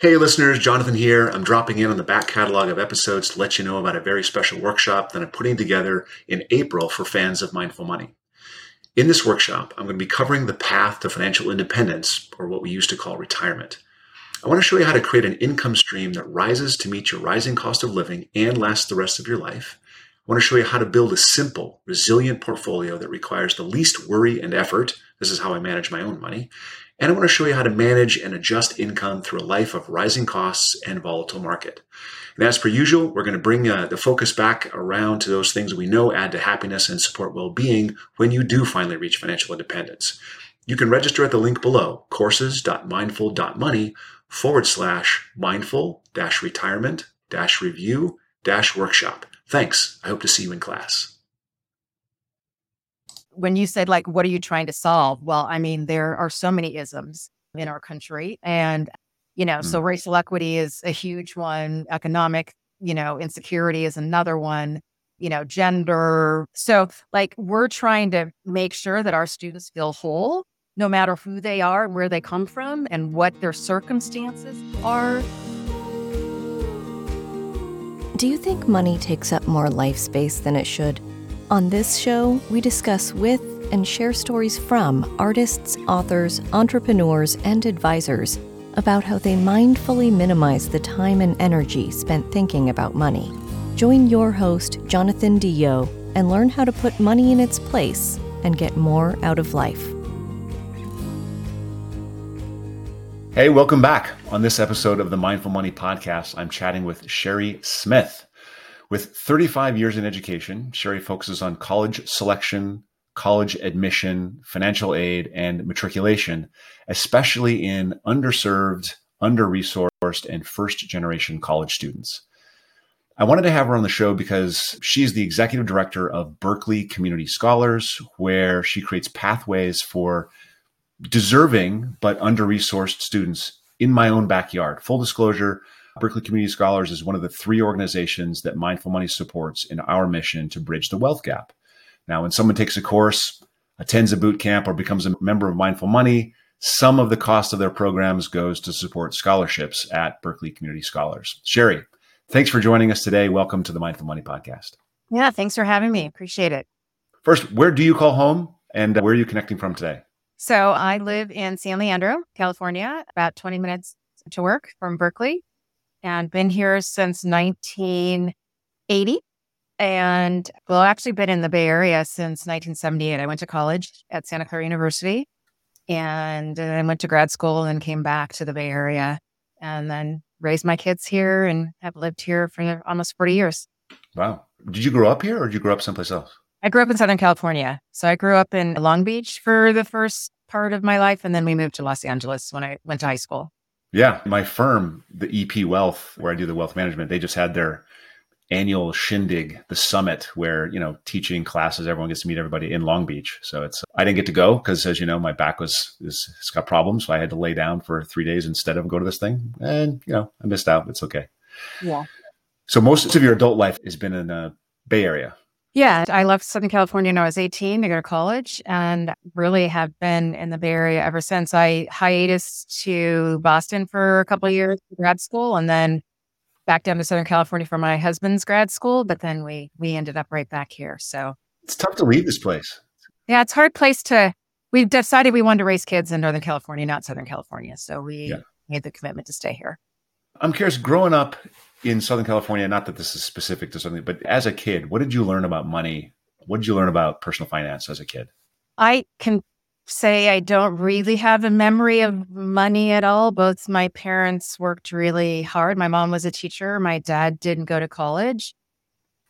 Hey, listeners, Jonathan here. I'm dropping in on the back catalog of episodes to let you know about a very special workshop that I'm putting together in April for fans of Mindful Money. In this workshop, I'm going to be covering the path to financial independence, or what we used to call retirement. I want to show you how to create an income stream that rises to meet your rising cost of living and lasts the rest of your life. I want to show you how to build a simple, resilient portfolio that requires the least worry and effort. This is how I manage my own money. And I want to show you how to manage and adjust income through a life of rising costs and volatile market. And as per usual, we're going to bring uh, the focus back around to those things we know add to happiness and support well-being when you do finally reach financial independence. You can register at the link below, courses.mindful.money forward slash mindful dash retirement dash review dash workshop. Thanks. I hope to see you in class when you said like what are you trying to solve? Well i mean there are so many isms in our country and you know mm. so racial equity is a huge one. Economic you know insecurity is another one you know gender. So like we're trying to make sure that our students feel whole no matter who they are and where they come from and what their circumstances are. Do you think money takes up more life space than it should on this show, we discuss with and share stories from artists, authors, entrepreneurs, and advisors about how they mindfully minimize the time and energy spent thinking about money. Join your host, Jonathan DeYoe, and learn how to put money in its place and get more out of life. Hey, welcome back. On this episode of the Mindful Money Podcast, I'm chatting with Sherry Smith. With 35 years in education, Sherry focuses on college selection, college admission, financial aid, and matriculation, especially in underserved, under resourced, and first generation college students. I wanted to have her on the show because she's the executive director of Berkeley Community Scholars, where she creates pathways for deserving but under resourced students in my own backyard. Full disclosure, Berkeley Community Scholars is one of the three organizations that Mindful Money supports in our mission to bridge the wealth gap. Now, when someone takes a course, attends a boot camp, or becomes a member of Mindful Money, some of the cost of their programs goes to support scholarships at Berkeley Community Scholars. Sherry, thanks for joining us today. Welcome to the Mindful Money Podcast. Yeah, thanks for having me. Appreciate it. First, where do you call home and uh, where are you connecting from today? So I live in San Leandro, California, about 20 minutes to work from Berkeley and been here since 1980. And well, actually been in the Bay Area since 1978. I went to college at Santa Clara University and I went to grad school and came back to the Bay Area and then raised my kids here and have lived here for almost 40 years. Wow. Did you grow up here or did you grow up someplace else? I grew up in Southern California. So I grew up in Long Beach for the first part of my life. And then we moved to Los Angeles when I went to high school. Yeah, my firm, the EP Wealth, where I do the wealth management, they just had their annual shindig, the summit, where you know teaching classes, everyone gets to meet everybody in Long Beach. So it's I didn't get to go because, as you know, my back was is, it's got problems, so I had to lay down for three days instead of go to this thing, and you know I missed out. It's okay. Yeah. So most of your adult life has been in the Bay Area. Yeah, I left Southern California when I was 18 to go to college and really have been in the Bay Area ever since. I hiatus to Boston for a couple of years grad school and then back down to Southern California for my husband's grad school, but then we we ended up right back here. So It's tough to leave this place. Yeah, it's hard place to we decided we wanted to raise kids in Northern California, not Southern California. So we yeah. made the commitment to stay here. I'm curious, growing up in Southern California, not that this is specific to something, but as a kid, what did you learn about money? What did you learn about personal finance as a kid? I can say I don't really have a memory of money at all. Both my parents worked really hard. My mom was a teacher, my dad didn't go to college,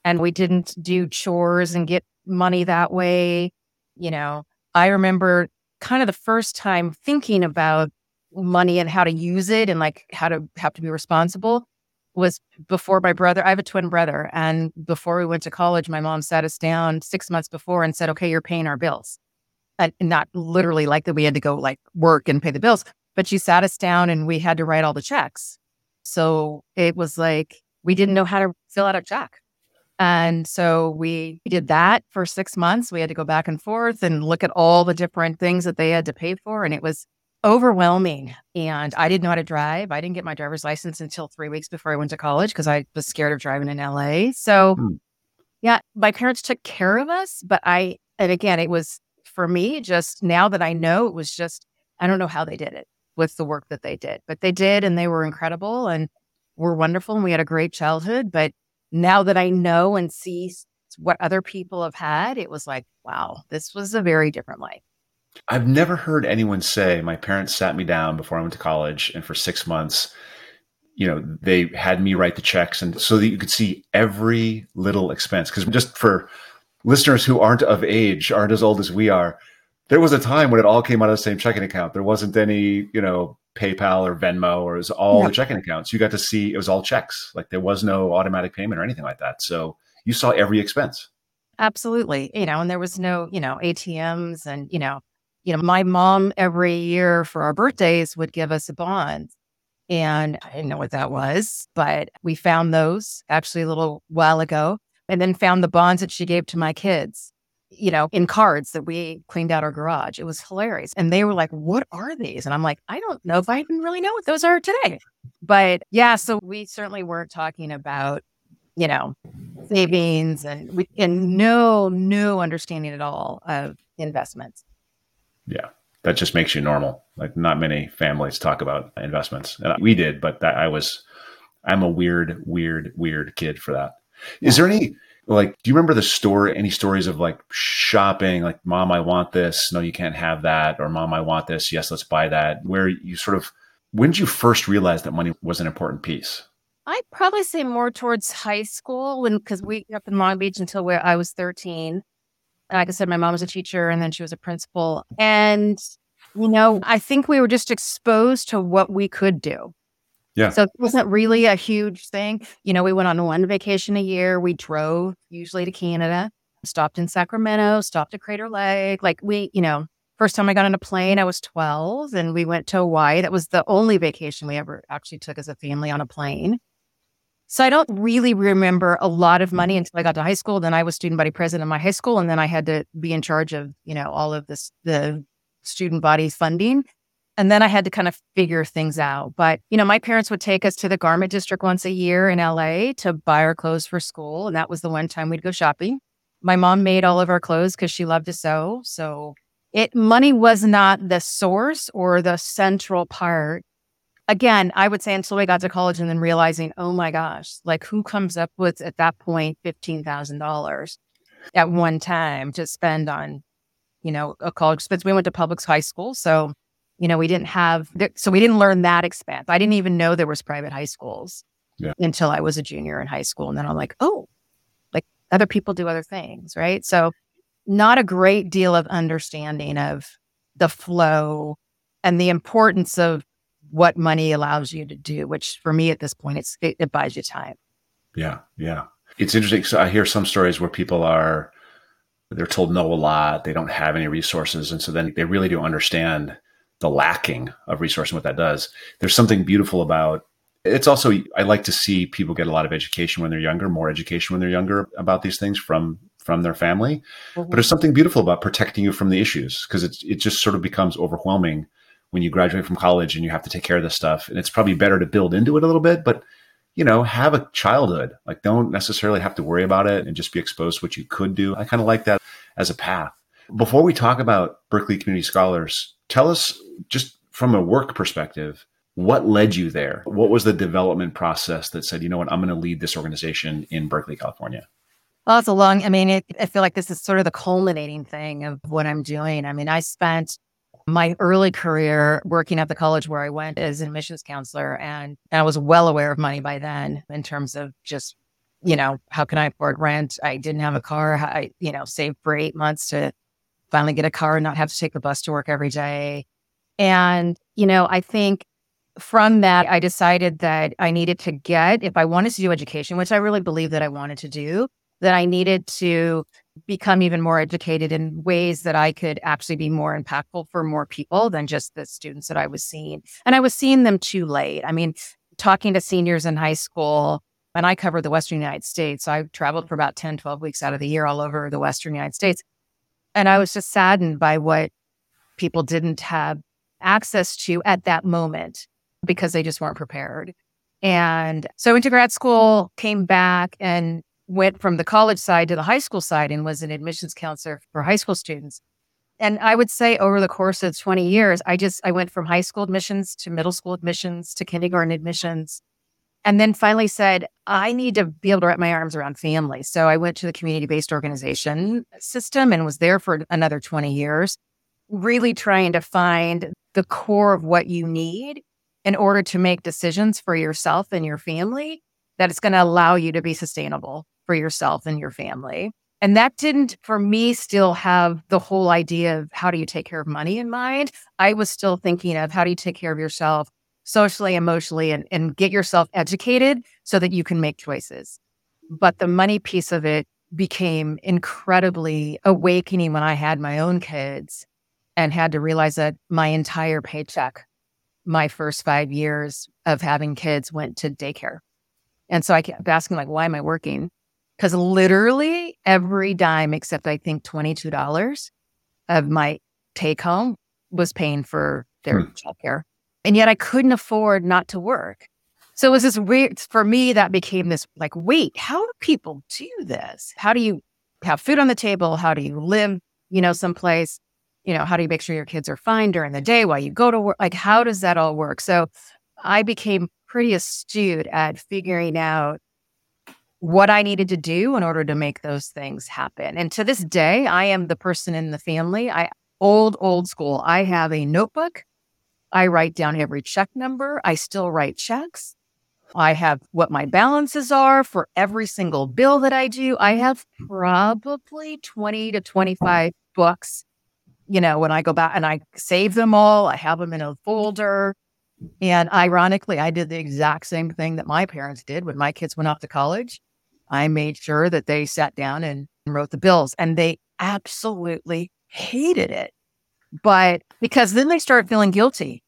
and we didn't do chores and get money that way. You know, I remember kind of the first time thinking about money and how to use it and like how to have to be responsible was before my brother. I have a twin brother. And before we went to college, my mom sat us down six months before and said, okay, you're paying our bills. And not literally like that we had to go like work and pay the bills, but she sat us down and we had to write all the checks. So it was like we didn't know how to fill out a check. And so we did that for six months. We had to go back and forth and look at all the different things that they had to pay for. And it was overwhelming. And I didn't know how to drive. I didn't get my driver's license until three weeks before I went to college because I was scared of driving in LA. So, hmm. yeah, my parents took care of us. But I, and again, it was for me just now that I know, it was just, I don't know how they did it with the work that they did, but they did and they were incredible and were wonderful. And we had a great childhood. But now that I know and see what other people have had, it was like, wow, this was a very different life. I've never heard anyone say my parents sat me down before I went to college and for six months, you know, they had me write the checks and so that you could see every little expense. Because just for listeners who aren't of age, aren't as old as we are, there was a time when it all came out of the same checking account. There wasn't any, you know, PayPal or Venmo or it was all the checking accounts. You got to see it was all checks. Like there was no automatic payment or anything like that. So you saw every expense. Absolutely. You know, and there was no, you know, ATMs and, you know, you know, my mom every year for our birthdays would give us a bond. And I didn't know what that was, but we found those actually a little while ago and then found the bonds that she gave to my kids, you know, in cards that we cleaned out our garage. It was hilarious. And they were like, What are these? And I'm like, I don't know if I even really know what those are today. But yeah, so we certainly weren't talking about, you know, savings and we and no, no understanding at all of investments. Yeah. That just makes you normal. Like not many families talk about investments. And we did, but that I was I'm a weird, weird, weird kid for that. Is there any like do you remember the story any stories of like shopping like mom i want this no you can't have that or mom i want this yes let's buy that where you sort of when did you first realize that money was an important piece i'd probably say more towards high school when because we grew up in long beach until where i was 13 like I said, my mom was a teacher and then she was a principal. And, you know, I think we were just exposed to what we could do. Yeah. So it wasn't really a huge thing. You know, we went on one vacation a year. We drove usually to Canada, stopped in Sacramento, stopped at Crater Lake. Like we, you know, first time I got on a plane, I was 12 and we went to Hawaii. That was the only vacation we ever actually took as a family on a plane. So I don't really remember a lot of money mm-hmm. until I got to high school. Then I was student body president of my high school, and then I had to be in charge of you know all of this the student body funding. And then I had to kind of figure things out. But, you know, my parents would take us to the garment district once a year in LA to buy our clothes for school. And that was the one time we'd go shopping. My mom made all of our clothes because she loved to sew. So it money was not the source or the central part again, I would say until we got to college and then realizing, oh my gosh, like who comes up with at that point $15,000 at one time to spend on, you know, a college expense? We went to public high school. So, you know, we didn't have, so we didn't learn that expense. I didn't even know there was private high schools yeah. until I was a junior in high school. And then I'm like, oh, like other people do other things. Right. So, not a great deal of understanding of the flow and the importance of what money allows you to do, which for me at this point, it's, it, it buys you time. Yeah. Yeah. It's interesting. So I hear some stories where people are, they're told no a lot. They don't have any resources. And so then they really do understand the lacking of resource and what that does. There's something beautiful about it's also I like to see people get a lot of education when they're younger, more education when they're younger about these things from from their family. Mm-hmm. But there's something beautiful about protecting you from the issues because it it just sort of becomes overwhelming when you graduate from college and you have to take care of this stuff. And it's probably better to build into it a little bit, but you know, have a childhood. Like don't necessarily have to worry about it and just be exposed to what you could do. I kind of like that as a path. Before we talk about Berkeley Community Scholars, tell us just from a work perspective, what led you there? What was the development process that said, you know what, I'm going to lead this organization in Berkeley, California? Well, it's a long, I mean, it, I feel like this is sort of the culminating thing of what I'm doing. I mean, I spent my early career working at the college where I went as an admissions counselor. And, and I was well aware of money by then in terms of just, you know, how can I afford rent? I didn't have a car. I, you know, saved for eight months to finally get a car and not have to take the bus to work every day. And, you know, I think from that, I decided that I needed to get, if I wanted to do education, which I really believe that I wanted to do, that I needed to become even more educated in ways that I could actually be more impactful for more people than just the students that I was seeing. And I was seeing them too late. I mean, talking to seniors in high school, and I covered the Western United States. So I traveled for about 10, 12 weeks out of the year all over the Western United States. And I was just saddened by what people didn't have access to at that moment because they just weren't prepared. And so into grad school, came back and went from the college side to the high school side and was an admissions counselor for high school students. And I would say over the course of 20 years, I just I went from high school admissions to middle school admissions to kindergarten admissions. And then finally said, I need to be able to wrap my arms around family. So I went to the community based organization system and was there for another 20 years, really trying to find the core of what you need in order to make decisions for yourself and your family that it's going to allow you to be sustainable for yourself and your family. And that didn't, for me, still have the whole idea of how do you take care of money in mind. I was still thinking of how do you take care of yourself socially, emotionally, and, and get yourself educated so that you can make choices. But the money piece of it became incredibly awakening when I had my own kids and had to realize that my entire paycheck, my first five years of having kids went to daycare. And so I kept asking, like, why am I working? Because literally every dime, except I think $22 of my take home was paying for their hmm. childcare. And yet I couldn't afford not to work. So it was this weird, for me, that became this like, wait, how do people do this? How do you have food on the table? How do you live, you know, someplace? You know, how do you make sure your kids are fine during the day while you go to work? Like, how does that all work? So I became pretty astute at figuring out what I needed to do in order to make those things happen. And to this day, I am the person in the family. I old, old school. I have a notebook I write down every check number. I still write checks. I have what my balances are for every single bill that I do. I have probably 20 to 25 books. You know, when I go back and I save them all, I have them in a folder. And ironically, I did the exact same thing that my parents did when my kids went off to college. I made sure that they sat down and wrote the bills, and they absolutely hated it but because then they start feeling guilty.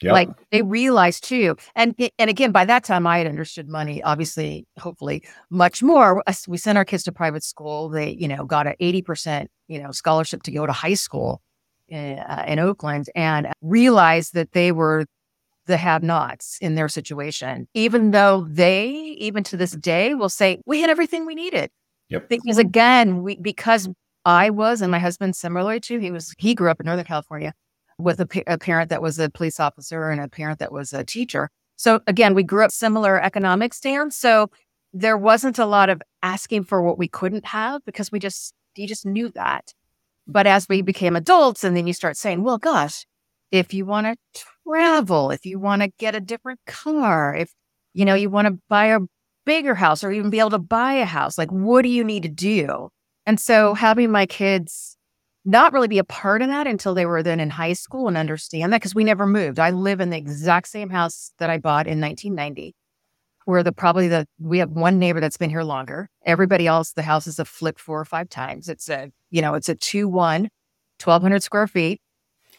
Yep. Like they realize too, and and again, by that time I had understood money, obviously, hopefully, much more. We sent our kids to private school. They, you know, got an eighty percent, you know, scholarship to go to high school in, uh, in Oakland, and realized that they were the have-nots in their situation. Even though they, even to this day, will say we had everything we needed. Yep. Because again, we because I was, and my husband similarly too. He was he grew up in Northern California with a, a parent that was a police officer and a parent that was a teacher. So again, we grew up similar economic stance. So there wasn't a lot of asking for what we couldn't have because we just you just knew that. But as we became adults, and then you start saying, well, gosh, if you want to travel, if you want to get a different car, if you know you want to buy a bigger house or even be able to buy a house, like what do you need to do? And so mm-hmm. having my kids not really be a part of that until they were then in high school and understand that because we never moved. I live in the exact same house that I bought in 1990. We're the probably the we have one neighbor that's been here longer. Everybody else, the houses have flipped four or five times. It's a, you know, it's a two one, 1200 square feet.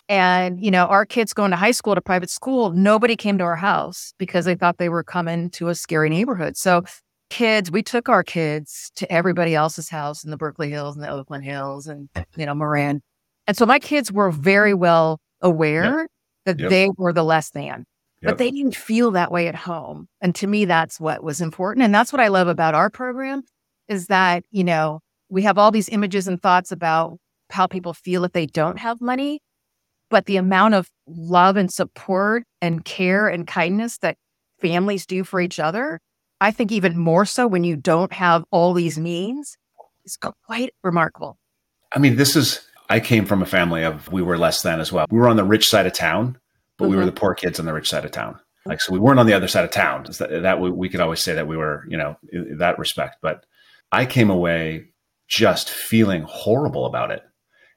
And, you know, our kids going to high school to private school, nobody came to our house because they thought they were coming to a scary neighborhood. So kids, we took our kids to everybody else's house in the Berkeley Hills and the Oakland Hills and, you know, Moran. And so my kids were very well aware yep. that yep. they were the less than, yep. but they didn't feel that way at home. And to me, that's what was important. And that's what I love about our program is that, you know, we have all these images and thoughts about how people feel if they don't have money, but the amount of love and support and care and kindness that families do for each other I think even more so when you don't have all these means is quite remarkable. I mean, this is, I came from a family of, we were less than as well. We were on the rich side of town, but mm-hmm. we were mm-hmm. the poor kids on the rich side of town. Like, so we weren't on the other side of town. That, that we, we could always say that we were, you know, that respect. But I came away just feeling horrible about it.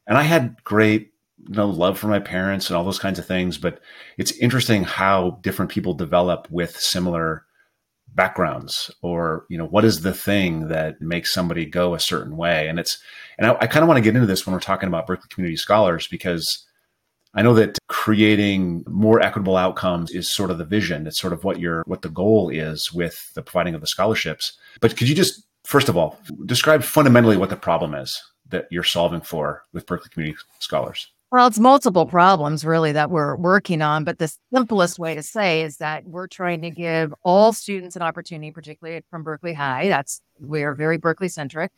And I had great know love for my parents and all those kinds of things but it's interesting how different people develop with similar backgrounds or you know what is the thing that makes somebody go a certain way? And it's and i, I kind of want to get into this when we're talking about berkeley community scholars because i know that creating more equitable outcomes is sort of the vision. It's sort of what your what the goal is with the providing of the scholarships. But could you just first of all describe fundamentally what the problem is that you're solving for with berkeley community scholars Well, it's multiple problems really that we're working on, but the simplest way to say is that we're trying to give all students an opportunity, particularly from Berkeley High. That's we are very Berkeley centric.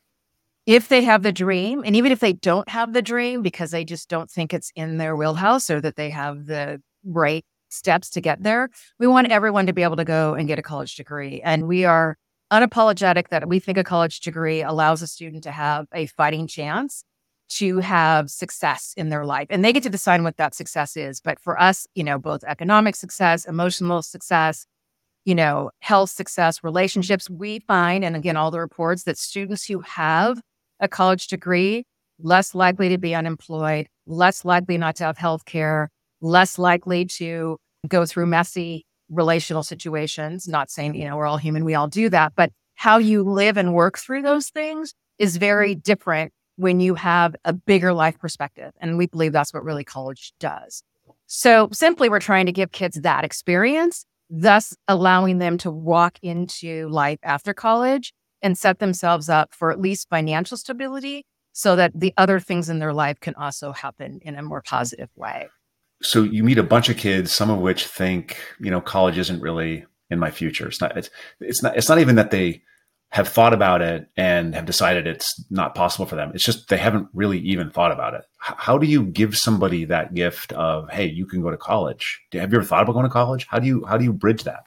If they have the dream, and even if they don't have the dream because they just don't think it's in their wheelhouse or that they have the right steps to get there, we want everyone to be able to go and get a college degree. And we are unapologetic that we think a college degree allows a student to have a fighting chance to have success in their life. And they get to decide what that success is. But for us, you know, both economic success, emotional success, you know, health success, relationships, we find, and again, all the reports that students who have a college degree, less likely to be unemployed, less likely not to have health care, less likely to go through messy relational situations. Not saying, you know, we're all human, we all do that, but how you live and work through those things is very different when you have a bigger life perspective. And we believe that's what really college does. So simply, we're trying to give kids that experience, thus allowing them to walk into life after college and set themselves up for at least financial stability so that the other things in their life can also happen in a more positive way. So you meet a bunch of kids, some of which think, you know, college isn't really in my future. It's not, it's, it's not, it's not even that they have thought about it and have decided it's not possible for them. It's just they haven't really even thought about it. How do you give somebody that gift of, hey, you can go to college? Have you ever thought about going to college? How do you how do you bridge that?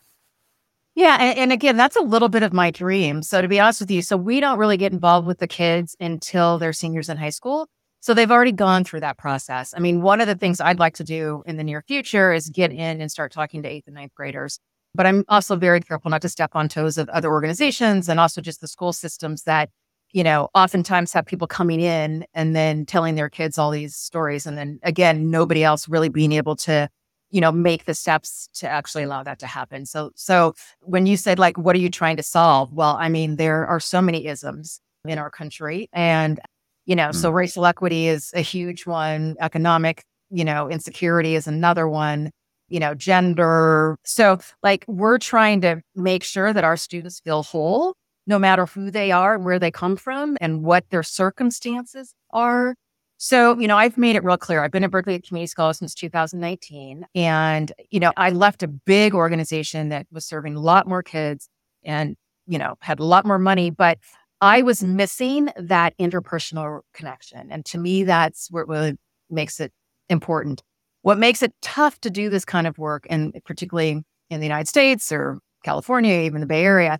Yeah, and, and again, that's a little bit of my dream. So to be honest with you, so we don't really get involved with the kids until they're seniors in high school. So they've already gone through that process. I mean, one of the things I'd like to do in the near future is get in and start talking to eighth and ninth graders but I'm also very careful not to step on toes of other organizations and also just the school systems that, you know, oftentimes have people coming in and then telling their kids all these stories. And then again, nobody else really being able to, you know, make the steps to actually allow that to happen. So, so when you said like, what are you trying to solve? Well, I mean, there are so many isms in our country and, you know, mm. so racial equity is a huge one. Economic, you know, insecurity is another one you know, gender. So, like, we're trying to make sure that our students feel whole, no matter who they are and where they come from and what their circumstances are. So, you know, I've made it real clear. I've been at Berkeley Community School since 2019. And, you know, I left a big organization that was serving a lot more kids and, you know, had a lot more money, but I was missing that interpersonal connection. And to me, that's what really makes it important. What makes it tough to do this kind of work, and particularly in the United States or California, even the Bay Area,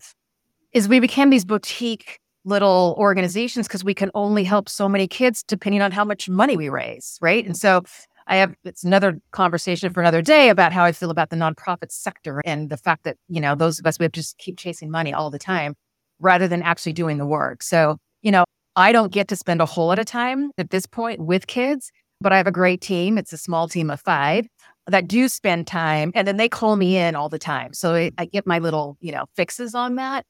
is we became these boutique little organizations because we can only help so many kids depending on how much money we raise, right? And so I have it's another conversation for another day about how I feel about the nonprofit sector and the fact that, you know, those of us we have just keep chasing money all the time rather than actually doing the work. So, you know, I don't get to spend a whole lot of time at this point with kids but I have a great team. It's a small team of five that do spend time and then they call me in all the time. So I, I get my little, you know, fixes on that.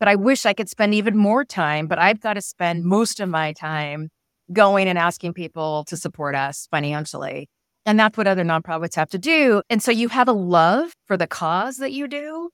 But I wish I could spend even more time, but I've got to spend most of my time going and asking people to support us financially. And that's what other nonprofits have to do. And so you have a love for the cause that you do.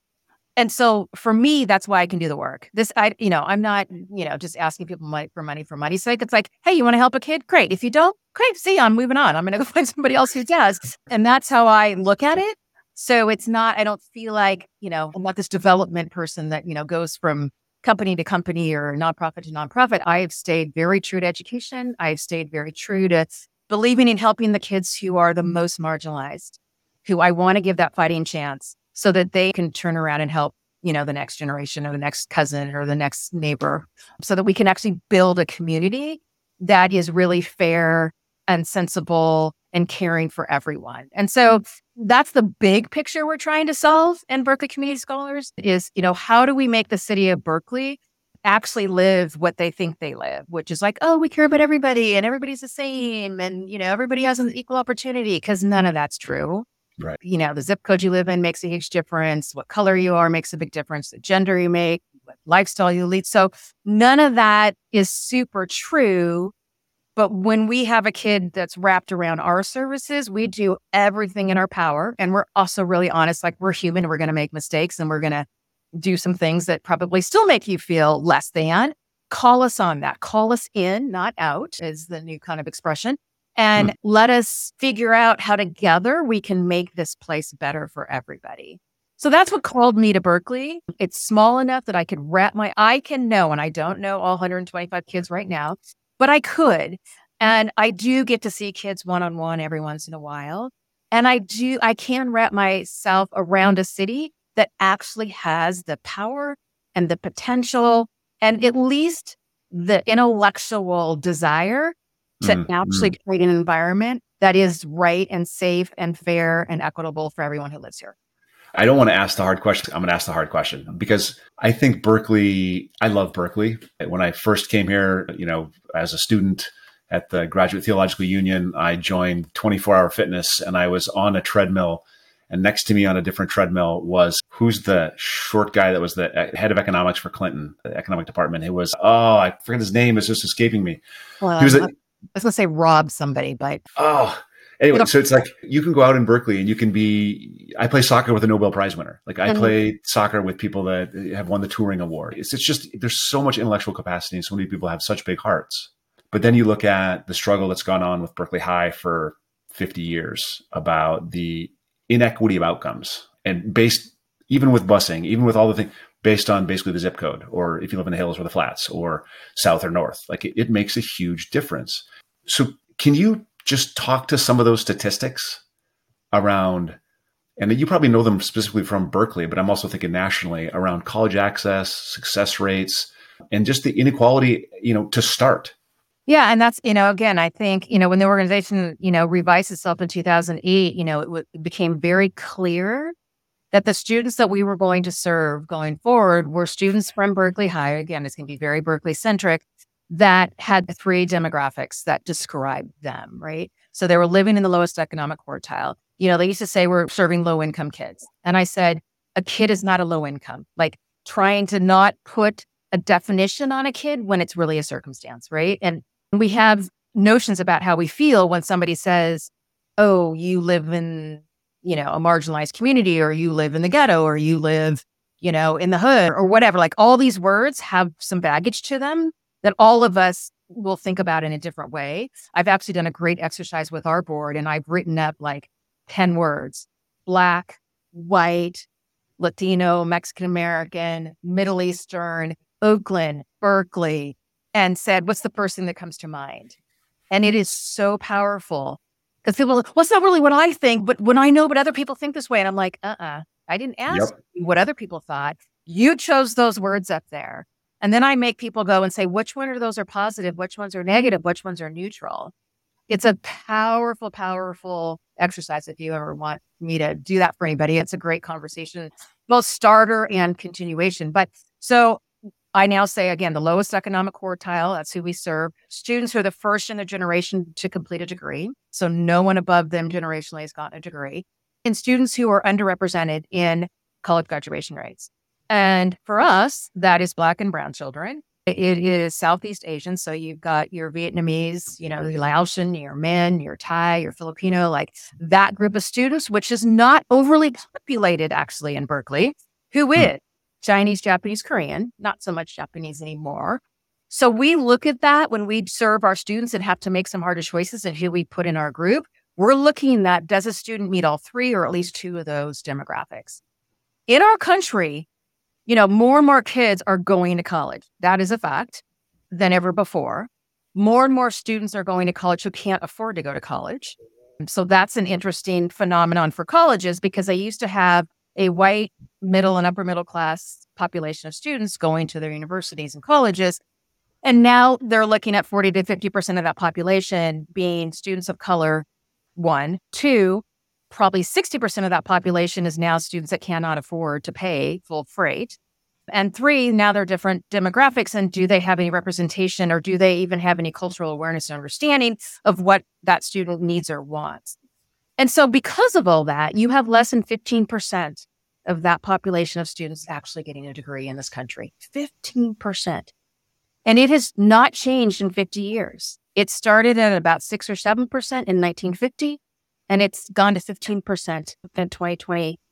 And so for me, that's why I can do the work. This, I, you know, I'm not, you know, just asking people money for money for money's sake. It's like, hey, you want to help a kid? Great. If you don't, great. See, I'm moving on. I'm going to go find somebody else who does. And that's how I look at it. So it's not, I don't feel like, you know, I'm not this development person that, you know, goes from company to company or nonprofit to nonprofit. I have stayed very true to education. I've stayed very true to believing in helping the kids who are the most marginalized, who I want to give that fighting chance so that they can turn around and help, you know, the next generation or the next cousin or the next neighbor so that we can actually build a community that is really fair and sensible and caring for everyone. And so that's the big picture we're trying to solve in Berkeley Community Scholars is, you know, how do we make the city of Berkeley actually live what they think they live, which is like, oh, we care about everybody and everybody's the same and, you know, everybody has an equal opportunity because none of that's true. Right. You know, the zip code you live in makes a huge difference. What color you are makes a big difference. The gender you make, what lifestyle you lead. So none of that is super true. But when we have a kid that's wrapped around our services, we do everything in our power. And we're also really honest, like we're human, we're going to make mistakes and we're going to do some things that probably still make you feel less than. Call us on that. Call us in, not out, is the new kind of expression and hmm. let us figure out how together we can make this place better for everybody. So that's what called me to Berkeley. It's small enough that I could wrap my I can know, and I don't know all 125 kids right now, but I could. And I do get to see kids one on one every once in a while. And I do, I can wrap myself around a city that actually has the power and the potential and at least the intellectual desire to mm, actually mm. create an environment that is right and safe and fair and equitable for everyone who lives here. I don't want to ask the hard question. I'm going to ask the hard question because I think Berkeley, I love Berkeley. When I first came here, you know, as a student at the Graduate Theological Union, I joined 24 Hour Fitness and I was on a treadmill and next to me on a different treadmill was who's the short guy that was the uh, head of economics for Clinton, the economic department. It was, oh, I forget his name. It's just escaping me. Well, he was a, I was going to say rob somebody, but. Oh, anyway, so it's like you can go out in Berkeley and you can be. I play soccer with a Nobel Prize winner. Like I mm-hmm. play soccer with people that have won the Turing Award. It's it's just there's so much intellectual capacity and so many people have such big hearts. But then you look at the struggle that's gone on with Berkeley High for 50 years about the inequity of outcomes and based even with busing, even with all the things based on basically the zip code, or if you live in the hills or the flats, or south or north, like it, it makes a huge difference. So, can you just talk to some of those statistics around? And you probably know them specifically from Berkeley, but I'm also thinking nationally around college access, success rates, and just the inequality, you know, to start. Yeah, and that's you know again, I think you know when the organization you know revised itself in 2008, you know it, w- it became very clear that the students that we were going to serve going forward were students from Berkeley High. Again, it's going to be very Berkeley centric that had three demographics that described them, right? So they were living in the lowest economic quartile. You know, they used to say we're serving low income kids. And I said, a kid is not a low income. Like trying to not put a definition on a kid when it's really a circumstance, right? And we have notions about how we feel when somebody says, oh, you live in you know, a marginalized community or you live in the ghetto or you live, you know, in the hood or whatever. Like all these words have some baggage to them that all of us will think about in a different way. I've actually done a great exercise with our board and I've written up like 10 words Black, white, Latino, Mexican American, Middle Eastern, Oakland, Berkeley, and said, What's the first thing that comes to mind? And it is so powerful because people, well, it's not really what I think, but when I know, but other people think this way, and I'm like, uh, uh-uh, uh I didn't ask yep. what other people thought. You chose those words up there, and then I make people go and say, which one of those are positive, which ones are negative, which ones are neutral. It's a powerful, powerful exercise. If you ever want me to do that for anybody, it's a great conversation, both starter and continuation. But so I now say again, the lowest economic quartile, that's who we serve. Students who are the first in their generation to complete a degree. So no one above them generationally has gotten a degree. And students who are underrepresented in college graduation rates. And for us, that is Black and Brown children. It is Southeast Asian. So you've got your Vietnamese, you know, your Laotian, your Hmong, your Thai, your Filipino, like that group of students, which is not overly populated actually in Berkeley. Who hmm. is? Chinese, Japanese, Korean, not so much Japanese anymore. So we look at that when we serve our students and have to make some harder choices and who we put in our group. We're looking at does a student meet all three or at least two of those demographics? In our country, you know, more and more kids are going to college. That is a fact than ever before. More and more students are going to college who can't afford to go to college. So that's an interesting phenomenon for colleges because they used to have a white middle and upper middle class population of students going to their universities and colleges. And now they're looking at 40 to 50% of that population being students of color, one. Two, probably 60% of that population is now students that cannot afford to pay full freight. And three, now they're different demographics. And do they have any representation or do they even have any cultural awareness and understanding of what that student needs or wants? And so, because of all that, you have less than 15% of that population of students actually getting a degree in this country. 15%. And it has not changed in 50 years. It started at about six or 7% in 1950, and it's gone to 15% in 2020.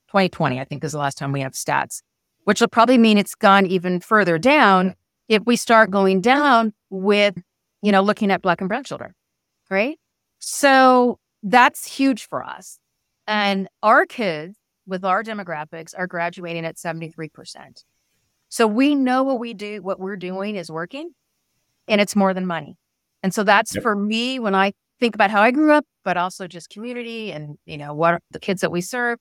2020, I think, is the last time we have stats, which will probably mean it's gone even further down if we start going down with, you know, looking at Black and Brown children, right? So that's huge for us. And our kids with our demographics are graduating at 73%. So we know what we do, what we're doing is working and it's more than money. And so that's yep. for me when I think about how I grew up, but also just community and, you know, what the kids that we serve.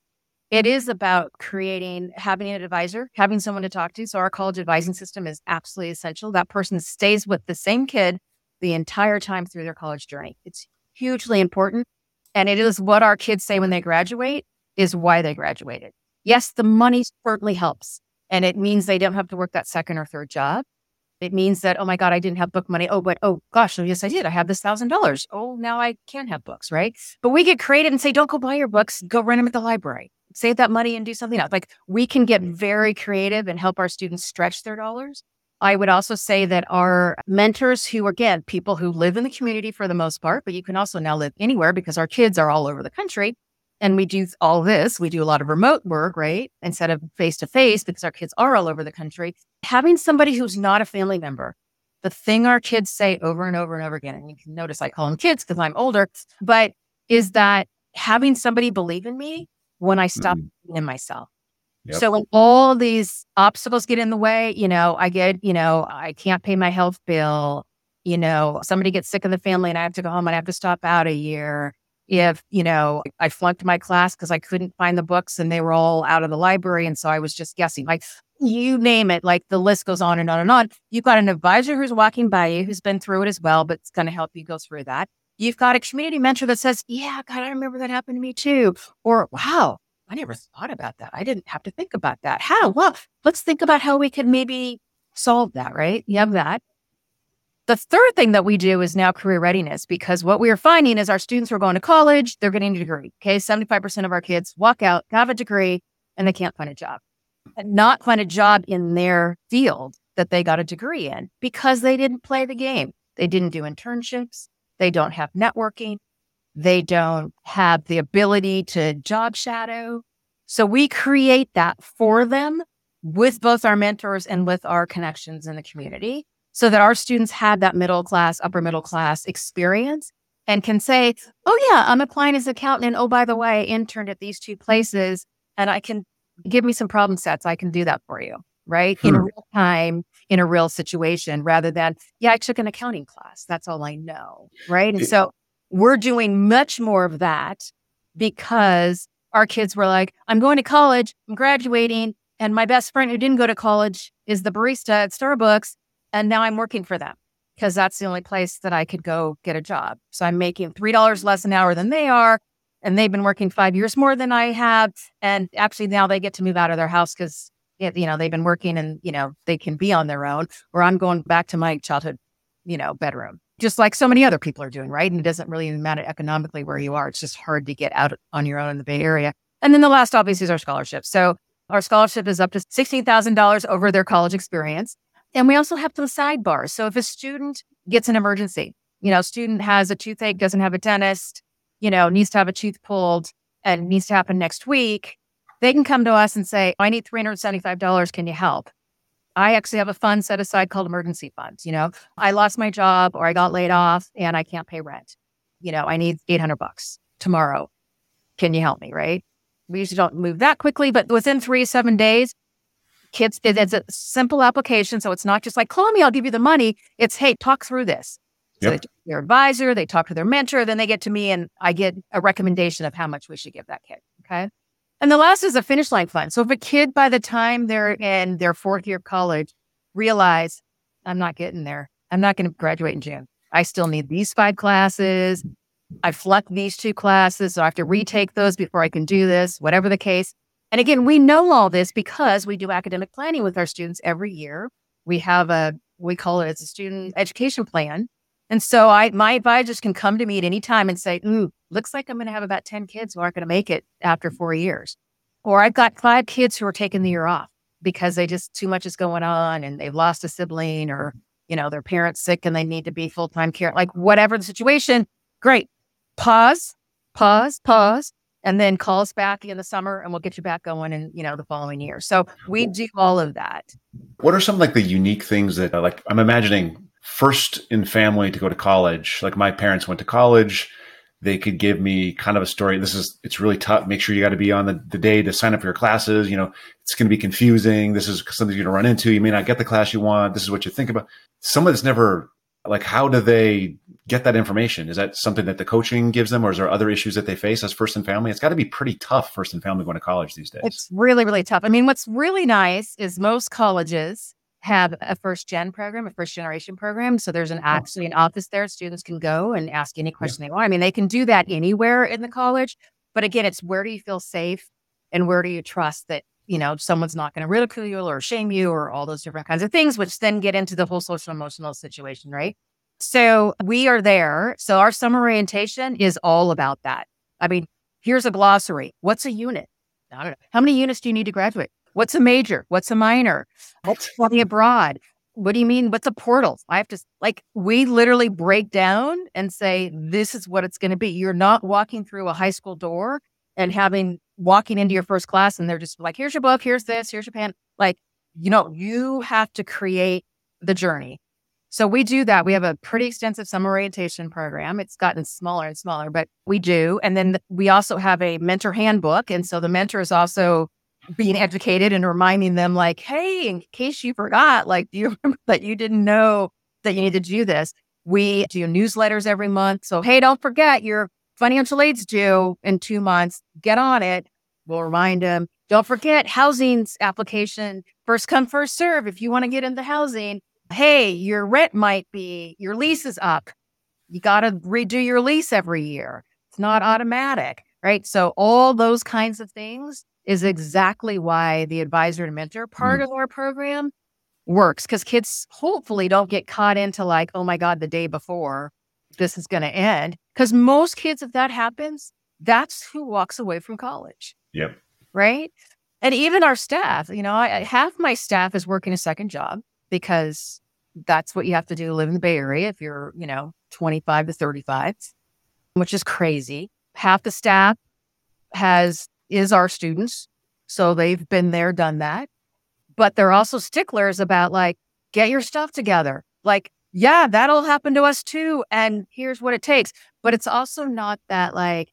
It is about creating, having an advisor, having someone to talk to. So our college advising system is absolutely essential. That person stays with the same kid the entire time through their college journey. It's hugely important. And it is what our kids say when they graduate is why they graduated. Yes, the money certainly helps. And it means they don't have to work that second or third job. It means that, oh my God, I didn't have book money. Oh, but oh gosh, oh yes, I did. I have this thousand dollars. Oh, now I can have books, right? But we get creative and say, don't go buy your books, go rent them at the library. Save that money and do something else. Like we can get very creative and help our students stretch their dollars. I would also say that our mentors, who again, people who live in the community for the most part, but you can also now live anywhere because our kids are all over the country and we do all this. We do a lot of remote work, right? Instead of face to face because our kids are all over the country. Having somebody who's not a family member, the thing our kids say over and over and over again, and you can notice I call them kids because I'm older, but is that having somebody believe in me when I stop mm-hmm. in myself. Yep. So when all these obstacles get in the way, you know, I get, you know, I can't pay my health bill. You know, somebody gets sick in the family and I have to go home and I have to stop out a year if, you know, I flunked my class because I couldn't find the books and they were all out of the library. And so I was just guessing, like, you name it, like the list goes on and on and on. You've got an advisor who's walking by you who's been through it as well, but it's going to help you go through that. You've got a community mentor that says, Yeah, God, I remember that happened to me too. Or, Wow, I never thought about that. I didn't have to think about that. How? Well, let's think about how we could maybe solve that, right? You have that. The third thing that we do is now career readiness because what we are finding is our students who are going to college, they're getting a degree. Okay. 75% of our kids walk out, have a degree, and they can't find a job and not find a job in their field that they got a degree in because they didn't play the game. They didn't do internships. They don't have networking. They don't have the ability to job shadow. So we create that for them with both our mentors and with our connections in the community so that our students have that middle class, upper middle class experience and can say, oh, yeah, I'm applying as an accountant. And oh, by the way, I interned at these two places and I can give me some problem sets. I can do that for you, right? Hmm. In real time, in a real situation, rather than, yeah, I took an accounting class. That's all I know, right? And so we're doing much more of that because our kids were like, I'm going to college, I'm graduating, and my best friend who didn't go to college is the barista at Starbucks. And now I'm working for them because that's the only place that I could go get a job. So I'm making $3 less an hour than they are. And they've been working five years more than I have. And actually, now they get to move out of their house because, you know, they've been working and, you know, they can be on their own. Or I'm going back to my childhood, you know, bedroom, just like so many other people are doing, right? And it doesn't really matter economically where you are. It's just hard to get out on your own in the Bay Area. And then the last, obviously, is our scholarship. So our scholarship is up to $16,000 over their college experience. And we also have the sidebars. So if a student gets an emergency, you know, student has a toothache, doesn't have a dentist, you know, needs to have a tooth pulled and needs to happen next week, they can come to us and say, I need $375. Can you help? I actually have a fund set aside called emergency funds. You know, I lost my job or I got laid off and I can't pay rent. You know, I need 800 bucks tomorrow. Can you help me? Right. We usually don't move that quickly, but within three, seven days, kids, it's a simple application. So it's not just like, call me, I'll give you the money. It's, hey, talk through this. So yep. they talk to their advisor, they talk to their mentor, then they get to me and I get a recommendation of how much we should give that kid. Okay. And the last is a finish line fund. So if a kid by the time they're in their fourth year of college realize I'm not getting there, I'm not going to graduate in June. I still need these five classes. I flunked these two classes. So I have to retake those before I can do this, whatever the case. And again, we know all this because we do academic planning with our students every year. We have a, we call it as a student education plan. And so I, my advisors can come to me at any time and say, ooh, looks like I'm going to have about 10 kids who aren't going to make it after four years. Or I've got five kids who are taking the year off because they just too much is going on and they've lost a sibling or, you know, their parents sick and they need to be full time care, like whatever the situation. Great. Pause, pause, pause and then call us back in the summer and we'll get you back going in you know the following year so we do all of that what are some like the unique things that uh, like i'm imagining first in family to go to college like my parents went to college they could give me kind of a story. This is, it's really tough. Make sure you got to be on the, the day to sign up for your classes. You know, it's going to be confusing. This is something you're going to run into. You may not get the class you want. This is what you think about. Someone that's never, like, how do they get that information? Is that something that the coaching gives them or is there other issues that they face as first and family? It's got to be pretty tough first and family going to college these days. It's really, really tough. I mean, what's really nice is most colleges have a first gen program, a first generation program. So there's an oh. actually an office there. Students can go and ask any question yeah. they want. I mean, they can do that anywhere in the college. But again, it's where do you feel safe and where do you trust that, you know, someone's not going to ridicule you or shame you or all those different kinds of things, which then get into the whole social emotional situation, right? So we are there. So our summer orientation is all about that. I mean, here's a glossary. What's a unit? I don't know. How many units do you need to graduate? What's a major? What's a minor? What's studying abroad? What do you mean? What's a portal? I have to like we literally break down and say this is what it's going to be. You're not walking through a high school door and having walking into your first class and they're just like, here's your book, here's this, here's your pen. Like, you know, you have to create the journey. So we do that. We have a pretty extensive summer orientation program. It's gotten smaller and smaller, but we do. And then we also have a mentor handbook. And so the mentor is also being educated and reminding them like, hey, in case you forgot, like, do you remember that you didn't know that you need to do this? We do newsletters every month. So, hey, don't forget your financial aid's due in two months. Get on it. We'll remind them. Don't forget housing's application, first come, first serve. If you want to get into housing, hey, your rent might be, your lease is up. You got to redo your lease every year. It's not automatic, right? So, all those kinds of things is exactly why the advisor and mentor part mm. of our program works because kids hopefully don't get caught into like, oh my God, the day before this is going to end. Because most kids, if that happens, that's who walks away from college. Yep. Right. And even our staff, you know, I, half my staff is working a second job because that's what you have to do to live in the Bay Area if you're, you know, 25 to 35, which is crazy. Half the staff has is our students. So they've been there, done that. But they're also sticklers about like, get your stuff together. Like, yeah, that'll happen to us too. And here's what it takes. But it's also not that like,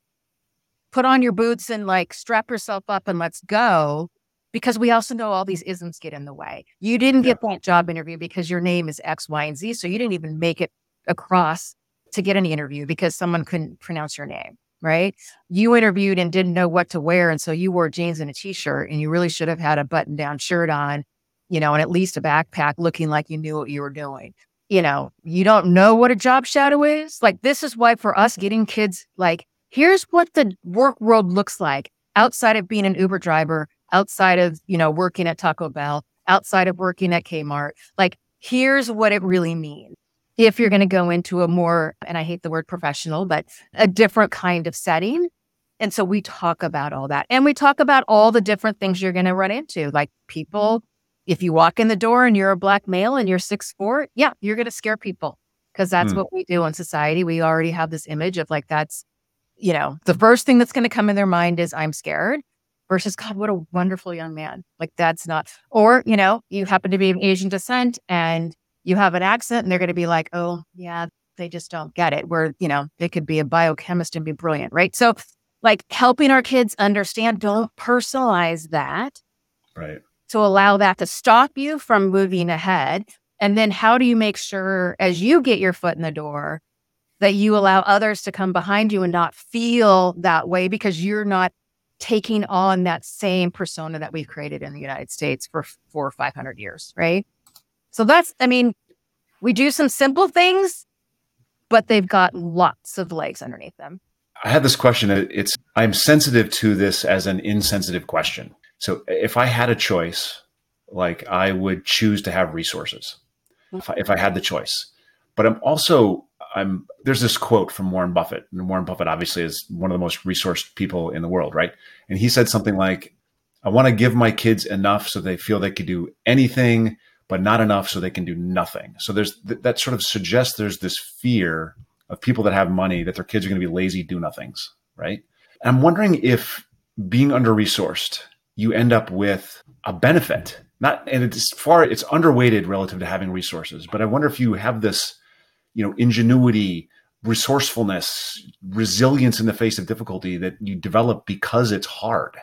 put on your boots and like strap yourself up and let's go. Because we also know all these mm. isms get in the way. You didn't get that job interview because your name is X, Y, and Z. So you didn't even make it across to get an interview because someone couldn't pronounce your name right? You interviewed and didn't know what to wear. And so you wore jeans and a t shirt, and you really should have had a button down shirt on, you know, and at least a backpack looking like you knew what you were doing. You know, you don't know what a job shadow is. Like, this is why for us getting kids, like, here's what the work world looks like outside of being an Uber driver, outside of, you know, working at Taco Bell, outside of working at Kmart. Like, here's what it really means if you're going to go into a more, and I hate the word professional, but a different kind of setting. And so we talk about all that. And we talk about all the different things you're going to run into, like people. If you walk in the door and you're a black male and you're six four, yeah, you're going to scare people because that's hmm. what we do in society. We already have this image of like, that's, you know, the first thing that's going to come in their mind is I'm scared versus God, what a wonderful young man. Like that's not, or, you know, you happen to be of Asian descent and you have an accent and they're going to be like, oh, yeah, they just don't get it. Where, you know, they could be a biochemist and be brilliant, right? So, like helping our kids understand, don't personalize that. Right. To allow that to stop you from moving ahead. And then how do you make sure as you get your foot in the door that you allow others to come behind you and not feel that way because you're not taking on that same persona that we've created in the United States for four or 500 years, right? So that's, I mean, we do some simple things, but they've got lots of legs underneath them. I had this question. It's I'm sensitive to this as an insensitive question. So if I had a choice, like I would choose to have resources if I, if I had the choice. But I'm also I'm there's this quote from Warren Buffett, and Warren Buffett obviously is one of the most resourced people in the world, right? And he said something like, "I want to give my kids enough so they feel they could do anything, but not enough so they can do nothing. So there's th- that sort of suggests there's this fear of people that have money that their kids are going to be lazy do nothings, right? And I'm wondering if being under resourced, you end up with a benefit. Not and it's far it's underweighted relative to having resources, but I wonder if you have this, you know, ingenuity, resourcefulness, resilience in the face of difficulty that you develop because it's hard.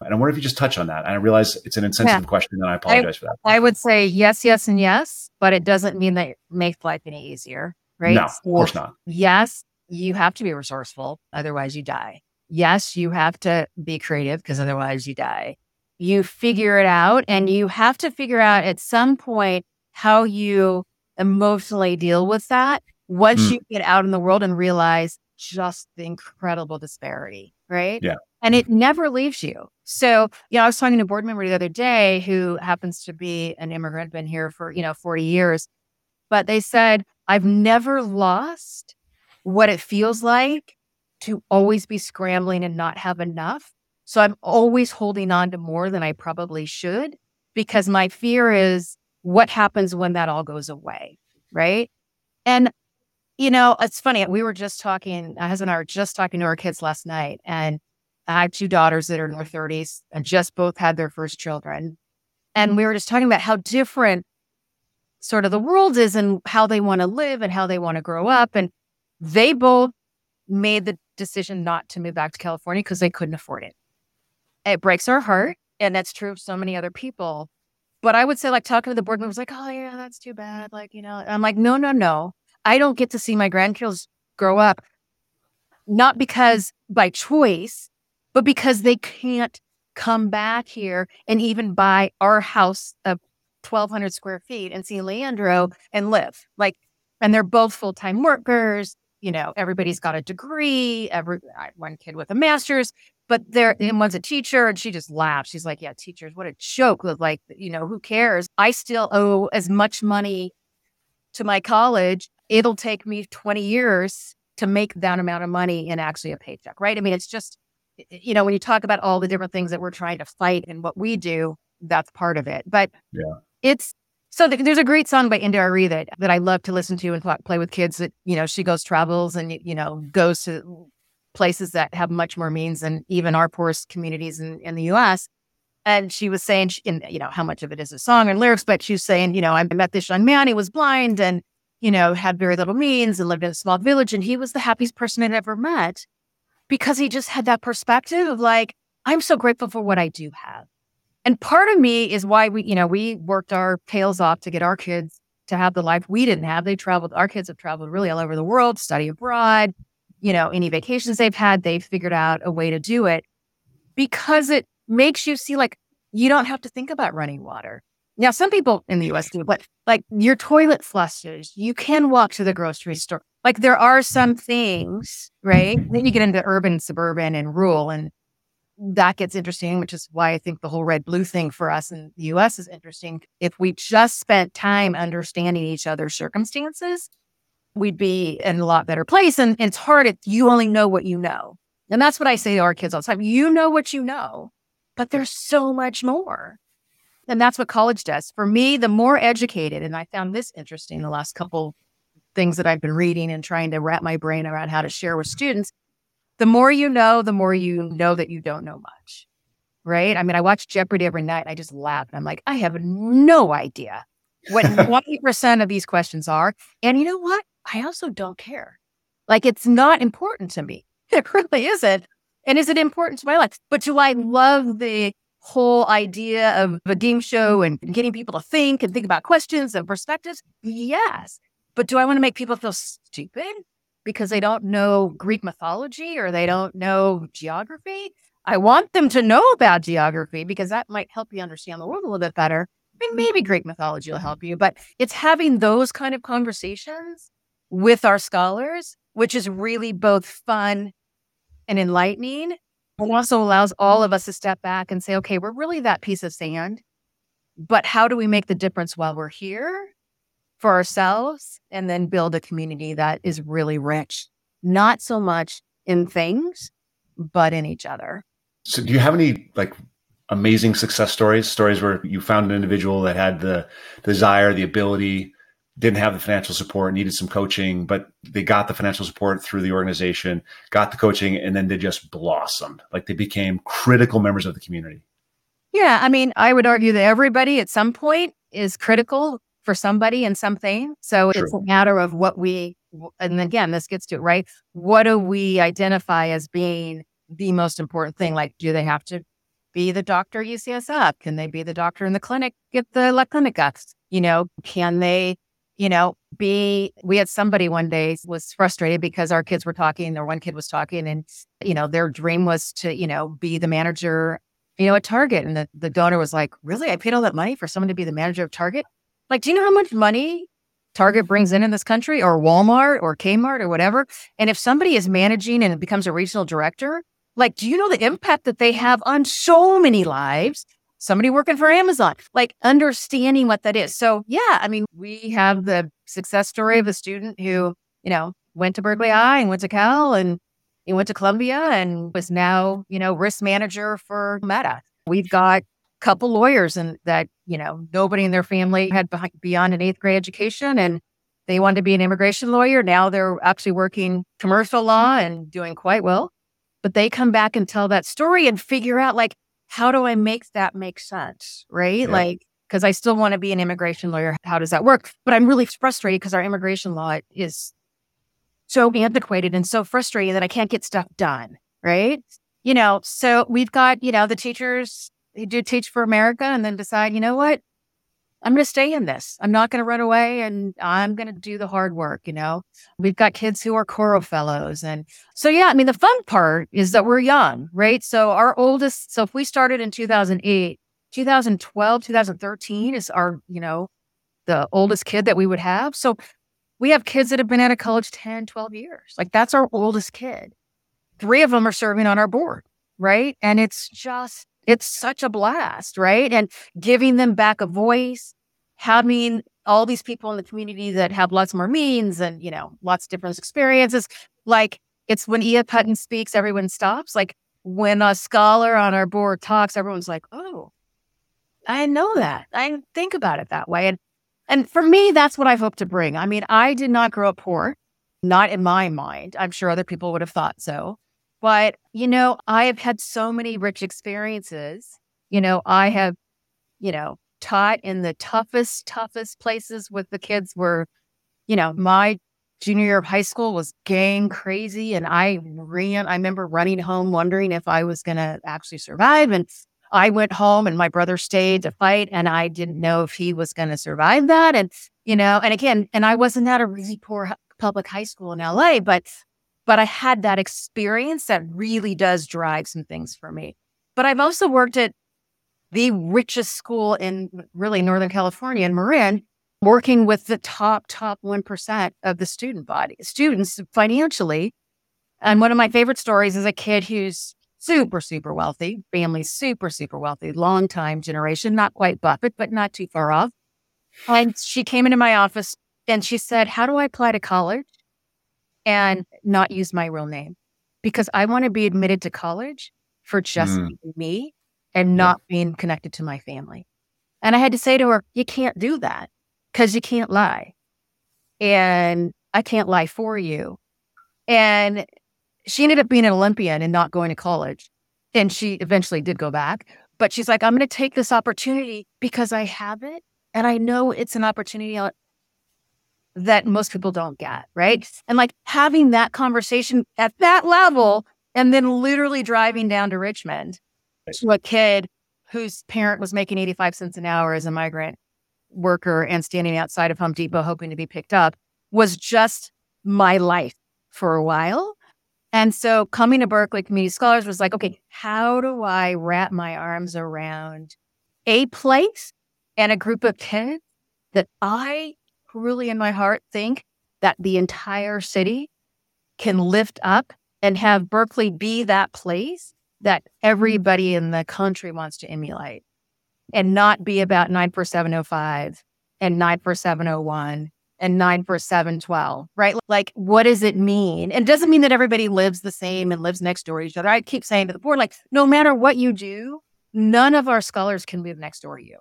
And I wonder if you just touch on that. And I realize it's an insensitive yeah. question, and I apologize I, for that. I would say yes, yes, and yes, but it doesn't mean that it makes life any easier, right? No, of course not. Yes, you have to be resourceful, otherwise you die. Yes, you have to be creative because otherwise you die. You figure it out, and you have to figure out at some point how you emotionally deal with that once mm. you get out in the world and realize just the incredible disparity, right? Yeah. And it never leaves you. So, you know, I was talking to a board member the other day who happens to be an immigrant, been here for, you know, 40 years. But they said, I've never lost what it feels like to always be scrambling and not have enough. So I'm always holding on to more than I probably should because my fear is what happens when that all goes away. Right. And, you know, it's funny. We were just talking, my husband and I were just talking to our kids last night, and I have two daughters that are in their 30s and just both had their first children. And we were just talking about how different sort of the world is and how they want to live and how they want to grow up. And they both made the decision not to move back to California because they couldn't afford it. It breaks our heart. And that's true of so many other people. But I would say, like, talking to the board members, like, oh, yeah, that's too bad. Like, you know, I'm like, no, no, no. I don't get to see my grandkids grow up, not because by choice, but because they can't come back here and even buy our house of 1,200 square feet and San Leandro and live. Like, and they're both full time workers. You know, everybody's got a degree. Every one kid with a master's but there and one's a teacher and she just laughs. She's like yeah teachers what a joke like you know who cares? I still owe as much money to my college. It'll take me 20 years to make that amount of money in actually a paycheck right? I mean it's just you know when you talk about all the different things that we're trying to fight and what we do that's part of it. But yeah. it's so there's a great song by India.Arie that that I love to listen to and play with kids. That you know she goes travels and you know goes to places that have much more means than even our poorest communities in, in the US. And she was saying, in, you know, how much of it is a song and lyrics, but she was saying, you know, I met this young man, he was blind and, you know, had very little means and lived in a small village. And he was the happiest person I'd ever met because he just had that perspective of like, I'm so grateful for what I do have. And part of me is why we, you know, we worked our tails off to get our kids to have the life we didn't have. They traveled, our kids have traveled really all over the world, study abroad, you know, any vacations they've had, they've figured out a way to do it because it makes you see like you don't have to think about running water. Now, some people in the US do, but like your toilet flushes, you can walk to the grocery store. Like there are some things, right? Then you get into urban, suburban, and rural, and that gets interesting, which is why I think the whole red blue thing for us in the US is interesting. If we just spent time understanding each other's circumstances, we'd be in a lot better place. And, it's hard if you only know what you know. And that's what I say to our kids all the time. You know what you know, but there's so much more. And that's what college does. For me, the more educated, and I found this interesting the last couple things that I've been reading and trying to wrap my brain around how to share with students, the more you know, the more you know that you don't know much. Right. I mean, I watch Jeopardy every night. I just laugh. I'm like, I have no idea what 20% of these questions are. And you know what? I also don't care. Like it's not important to me. It really isn't. And is it important to my life? But do I love the whole idea of a game show and getting people to think and think about questions and perspectives? Yes. But do I want to make people feel stupid because they don't know Greek mythology or they don't know geography? I want them to know about geography because that might help you understand the world a little bit better. I mean, maybe Greek mythology will help you, but it's having those kind of conversations with our scholars, which is really both fun and enlightening. but also allows all of us to step back and say, okay, we're really that piece of sand, but how do we make the difference while we're here for ourselves and then build a community that is really rich, not so much in things, but in each other. So, do you have any like amazing success stories? Stories where you found an individual that had the desire, the ability, didn't have the financial support, needed some coaching, but they got the financial support through the organization, got the coaching, and then they just blossomed. Like they became critical members of the community. Yeah. I mean, I would argue that everybody at some point is critical for somebody and something. So True. it's a matter of what we and again, this gets to it, right? What do we identify as being the most important thing? Like, do they have to be the doctor UCSF? Can they be the doctor in the clinic, get the La Clinica? You know, can they, you know, be, we had somebody one day was frustrated because our kids were talking, or one kid was talking and, you know, their dream was to, you know, be the manager, you know, at Target. And the, the donor was like, really? I paid all that money for someone to be the manager of Target? Like, do you know how much money Target brings in in this country or Walmart or Kmart or whatever? And if somebody is managing and becomes a regional director, like, do you know the impact that they have on so many lives? Somebody working for Amazon, like understanding what that is. So, yeah, I mean, we have the success story of a student who, you know, went to Berkeley High and went to Cal and he went to Columbia and was now, you know, risk manager for Meta. We've got a couple lawyers and that, you know, nobody in their family had beyond an eighth grade education and they wanted to be an immigration lawyer. Now they're actually working commercial law and doing quite well but they come back and tell that story and figure out like how do i make that make sense right? Yeah. like because i still want to be an immigration lawyer how does that work? But i'm really frustrated because our immigration law is so antiquated and so frustrating that i can't get stuff done right? You know so we've got you know the teachers who do teach for america and then decide you know what I'm going to stay in this. I'm not going to run away and I'm going to do the hard work. You know, we've got kids who are Coro fellows. And so, yeah, I mean, the fun part is that we're young, right? So, our oldest, so if we started in 2008, 2012, 2013 is our, you know, the oldest kid that we would have. So, we have kids that have been out of college 10, 12 years. Like, that's our oldest kid. Three of them are serving on our board, right? And it's just, it's such a blast, right? And giving them back a voice, having all these people in the community that have lots more means and, you know, lots of different experiences. Like it's when E.F. Hutton speaks, everyone stops. Like when a scholar on our board talks, everyone's like, oh, I know that. I think about it that way. And and for me, that's what I hope to bring. I mean, I did not grow up poor, not in my mind. I'm sure other people would have thought so. But, you know, I have had so many rich experiences. You know, I have, you know, taught in the toughest, toughest places with the kids where, you know, my junior year of high school was gang crazy. And I ran, I remember running home wondering if I was going to actually survive. And I went home and my brother stayed to fight and I didn't know if he was going to survive that. And, you know, and again, and I wasn't at a really poor public high school in LA, but but I had that experience that really does drive some things for me. But I've also worked at the richest school in really Northern California in Marin, working with the top, top 1% of the student body, students financially. And one of my favorite stories is a kid who's super, super wealthy, family super, super wealthy, long time generation, not quite Buffett, but not too far off. And she came into my office and she said, How do I apply to college? And not use my real name because I want to be admitted to college for just mm. me and not yeah. being connected to my family. And I had to say to her, you can't do that because you can't lie. And I can't lie for you. And she ended up being an Olympian and not going to college. And she eventually did go back. But she's like, I'm going to take this opportunity because I have it. And I know it's an opportunity that most people don't get, right? And like having that conversation at that level and then literally driving down to Richmond to a kid whose parent was making 85 cents an hour as a migrant worker and standing outside of Home Depot hoping to be picked up was just my life for a while. And so coming to Berkeley Community Scholars was like, okay, how do I wrap my arms around a place and a group of kids that I truly in my heart think that the entire city can lift up and have Berkeley be that place that everybody in the country wants to emulate and not be about 94705 and 94701 and 94712, right? Like, what does it mean? And it doesn't mean that everybody lives the same and lives next door to each other. I keep saying to the board, like, no matter what you do, none of our scholars can move next door to you.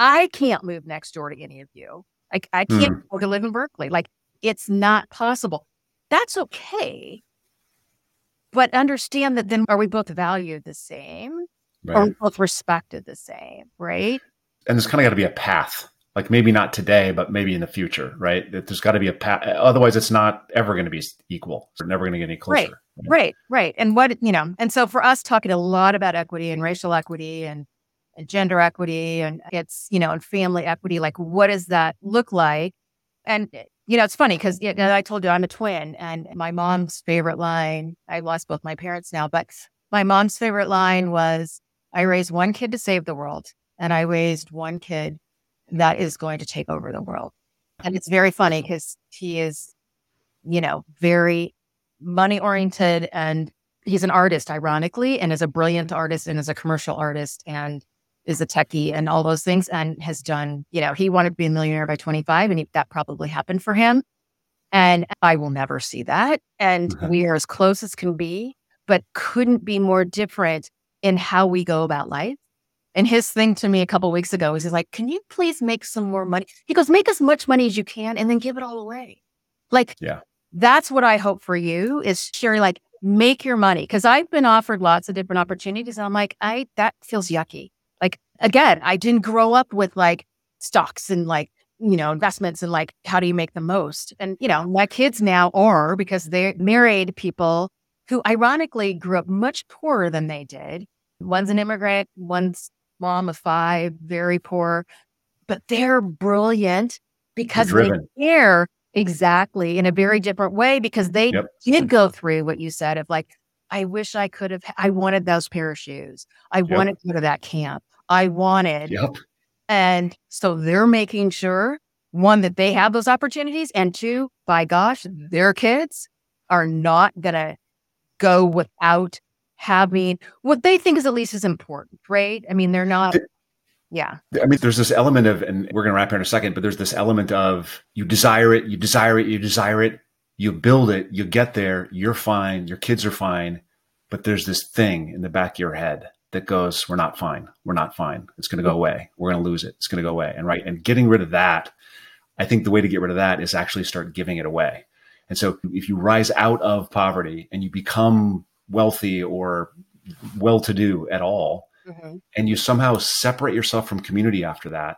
I can't move next door to any of you. Like I can't mm. go to live in Berkeley. Like it's not possible. That's okay. But understand that then are we both valued the same? Right. Or both respected the same, right? And there's kind of got to be a path like maybe not today, but maybe in the future, right? That there's got to be a path. Otherwise, it's not ever going to be equal. We're never going to get any closer. Right, right, right. And what you know, and so for us, talking a lot about equity and racial equity and, and gender equity, and it's you know, and family equity. Like, what does that look like? And you know, it's funny because I told you I'm a twin, and my mom's favorite line. I lost both my parents now, but my mom's favorite line was, "I raised one kid to save the world, and I raised one kid." that is going to take over the world. And it's very funny because he is, you know, very money oriented and he's an artist, ironically, and is a brilliant artist and is a commercial artist and is a techie and all those things and has done, you know, he wanted to be a millionaire by 25 and he, that probably happened for him. And I will never see that. And mm-hmm. we are as close as can be, but couldn't be more different in how we go about life and his thing to me a couple weeks ago was he's like, Can you please make some more money? He goes, Make as much money as you can and then give it all away. Like, yeah, that's what I hope for you is Sherry, like, make your money. Cause I've been offered lots of different opportunities. And I'm like, I, that feels yucky. Again, I didn't grow up with like stocks and like, you know, investments and like, how do you make the most? And, you know, my kids now are because they married people who ironically grew up much poorer than they did. One's an immigrant, one's mom of five, very poor, but they're brilliant because they care exactly in a very different way because they yep. did go through what you said of like, I wish I could have, I wanted those pair of shoes. I yep. wanted to go to that camp. I wanted. Yep. And so they're making sure one, that they have those opportunities. And two, by gosh, their kids are not going to go without having what they think is at least as important, right? I mean, they're not. Yeah. I mean, there's this element of, and we're going to wrap here in a second, but there's this element of you desire it, you desire it, you desire it, you build it, you get there, you're fine, your kids are fine. But there's this thing in the back of your head that goes, we're not fine. We're not fine. It's going to go away. We're going to lose it. It's going to go away. And right. And getting rid of that, I think the way to get rid of that is actually start giving it away. And so if you rise out of poverty and you become wealthy or well to do at all, mm-hmm. and you somehow separate yourself from community after that,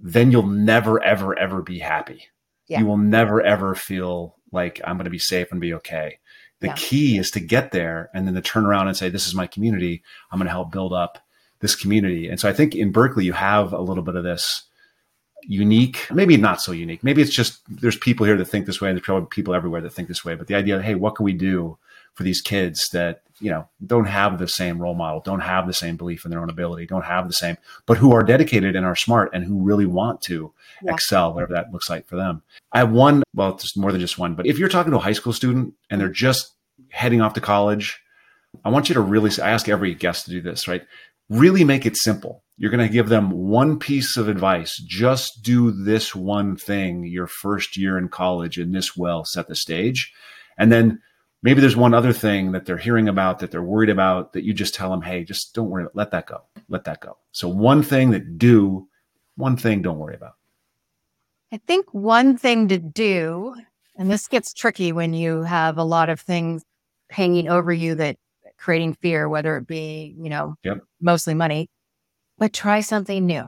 then you'll never, ever, ever be happy. Yeah. You will never, ever feel like I'm going to be safe and be okay. The yeah. key is to get there and then to turn around and say, This is my community. I'm going to help build up this community. And so I think in Berkeley, you have a little bit of this unique, maybe not so unique. Maybe it's just there's people here that think this way, and there's probably people everywhere that think this way. But the idea, hey, what can we do for these kids that you know don't have the same role model don't have the same belief in their own ability don't have the same but who are dedicated and are smart and who really want to yeah. excel whatever that looks like for them. I have one well it's more than just one but if you're talking to a high school student and they're just heading off to college i want you to really i ask every guest to do this right? Really make it simple. You're going to give them one piece of advice. Just do this one thing your first year in college and this will set the stage. And then maybe there's one other thing that they're hearing about that they're worried about that you just tell them, hey, just don't worry, about, let that go, let that go. So one thing that do, one thing don't worry about. I think one thing to do, and this gets tricky when you have a lot of things hanging over you that creating fear, whether it be, you know, yep. mostly money, but try something new.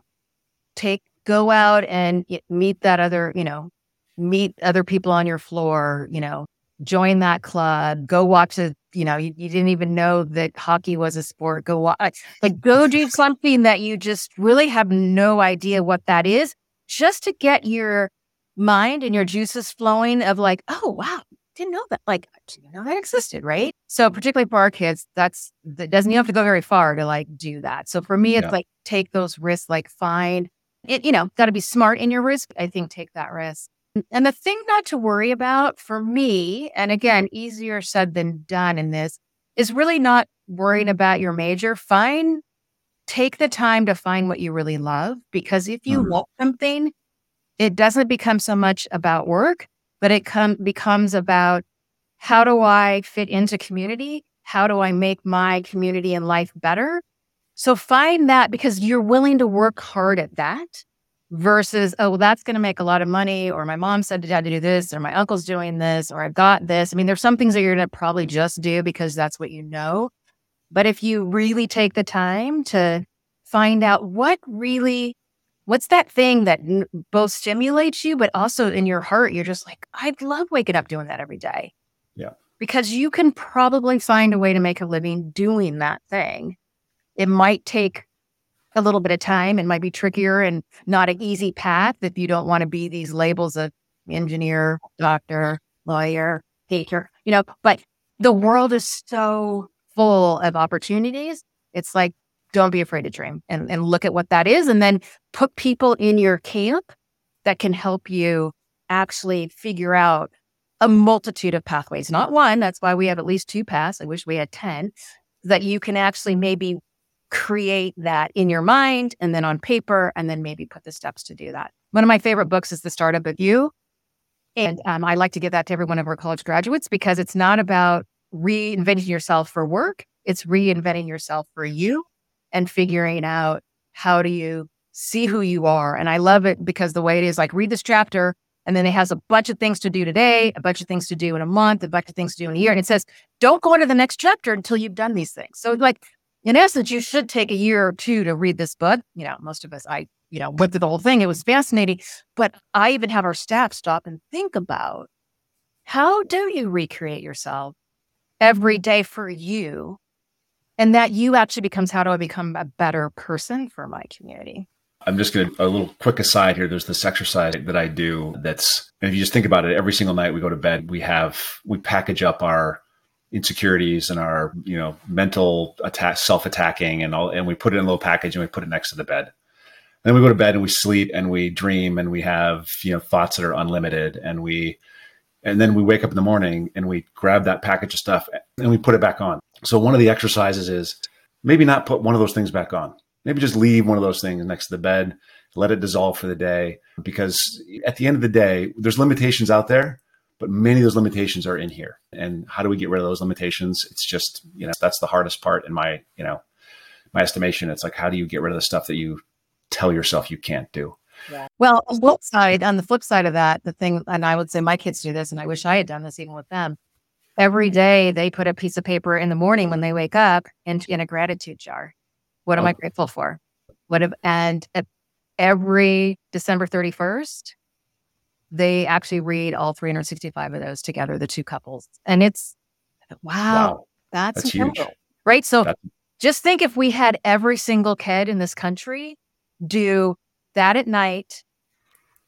Take, go out and meet that other, you know, meet other people on your floor, you know, join that club, go watch a, you know, you, you, didn't even know that hockey was a sport. Go watch, like go do something that you just really have no idea what that is, just to get your mind and your juices flowing of like, oh, wow, didn't know that. Like, I didn't know that existed, right? So particularly for our kids, that's, that doesn't, you have to go very far to like do that. So for me, it's yeah. like, take those risks, like find it, you know, got to be smart in your risk. I think take that risk and the thing not to worry about for me, and again, easier said than done in this, is really not worrying about your major. Find, take the time to find what you really love. Because if you mm. want something, it doesn't become so much about work, but it com- becomes about how do I fit into community? How do I make my community and life better? So find that because you're willing to work hard at that versus, oh, well, that's going to make a lot of money, or my mom said to dad to do this, or my uncle's doing this, or I've got this. I mean, there's some things that you're going to probably just do because that's what you know. But if you really take the time to find out what really What's that thing that n- both stimulates you, but also in your heart, you're just like, I'd love waking up doing that every day. Yeah. Because you can probably find a way to make a living doing that thing. It might take a little bit of time. It might be trickier and not an easy path if you don't want to be these labels of engineer, doctor, lawyer, teacher, you know, but the world is so full of opportunities. It's like, don't be afraid to dream and, and look at what that is. And then put people in your camp that can help you actually figure out a multitude of pathways, not one. That's why we have at least two paths. I wish we had 10 that you can actually maybe create that in your mind and then on paper, and then maybe put the steps to do that. One of my favorite books is The Startup of You. And um, I like to give that to every one of our college graduates because it's not about reinventing yourself for work, it's reinventing yourself for you and figuring out how do you see who you are. And I love it because the way it is like read this chapter and then it has a bunch of things to do today, a bunch of things to do in a month, a bunch of things to do in a year. And it says, don't go into the next chapter until you've done these things. So, like, in essence, you should take a year or two to read this book. You know, most of us, I, you know, went through the whole thing. It was fascinating. But I even have our staff stop and think about how do you recreate yourself every mm-hmm. day for you? And that you actually becomes how do I become a better person for my community? I'm just going to, a little quick aside here. There's this exercise that I do that's, and if you just think about it, every single night we go to bed, we have, we package up our insecurities and our, you know, mental attack, self attacking and all, and we put it in a little package and we put it next to the bed. And then we go to bed and we sleep and we dream and we have, you know, thoughts that are unlimited and we, and then we wake up in the morning and we grab that package of stuff and we put it back on. So one of the exercises is maybe not put one of those things back on maybe just leave one of those things next to the bed, let it dissolve for the day. Because at the end of the day, there's limitations out there, but many of those limitations are in here. And how do we get rid of those limitations? It's just, you know, that's the hardest part in my, you know, my estimation. It's like, how do you get rid of the stuff that you tell yourself you can't do? Yeah. Well, on the flip side, on the flip side of that, the thing, and I would say my kids do this, and I wish I had done this even with them. Every day they put a piece of paper in the morning when they wake up and in a gratitude jar. What am oh. I grateful for? What have, and every December 31st, they actually read all 365 of those together, the two couples. And it's wow, wow. that's, that's huge. Right. So that's- just think if we had every single kid in this country do that at night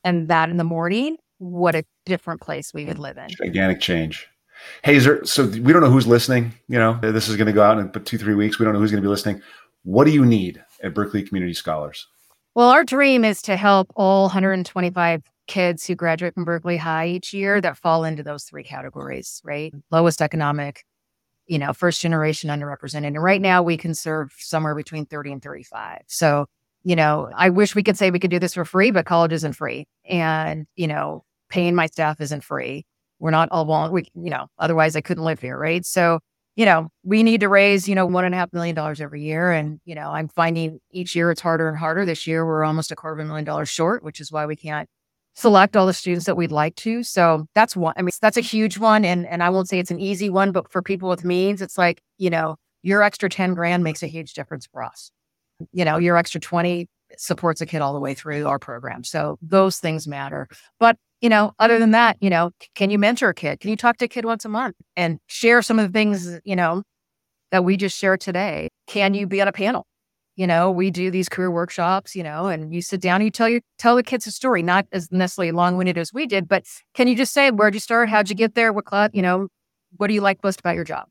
and that in the morning, what a different place we would live in. Gigantic change. Hey, is there, so we don't know who's listening. You know, this is going to go out in two, three weeks. We don't know who's going to be listening. What do you need at Berkeley Community Scholars? Well, our dream is to help all 125 kids who graduate from Berkeley High each year that fall into those three categories, right? Lowest economic, you know, first generation underrepresented. And right now we can serve somewhere between 30 and 35. So, you know, I wish we could say we could do this for free, but college isn't free. And, you know, paying my staff isn't free. We're not all, we, you know, otherwise I couldn't live here, right? So you know, we need to raise, you know, one and a half million dollars every year. And, you know, I'm finding each year it's harder and harder. This year we're almost a quarter of a million dollars short, which is why we can't select all the students that we'd like to. So that's one. I mean, that's a huge one. And and I won't say it's an easy one, but for people with means, it's like, you know, your extra 10 grand makes a huge difference for us. You know, your extra 20 supports a kid all the way through our program. So those things matter. But you know, other than that, you know, can you mentor a kid? Can you talk to a kid once a month and share some of the things, you know, that we just shared today? Can you be on a panel? You know, we do these career workshops, you know, and you sit down and you tell you tell the kids a story, not as necessarily long winded as we did, but can you just say where'd you start? How'd you get there? What class, you know, what do you like most about your job?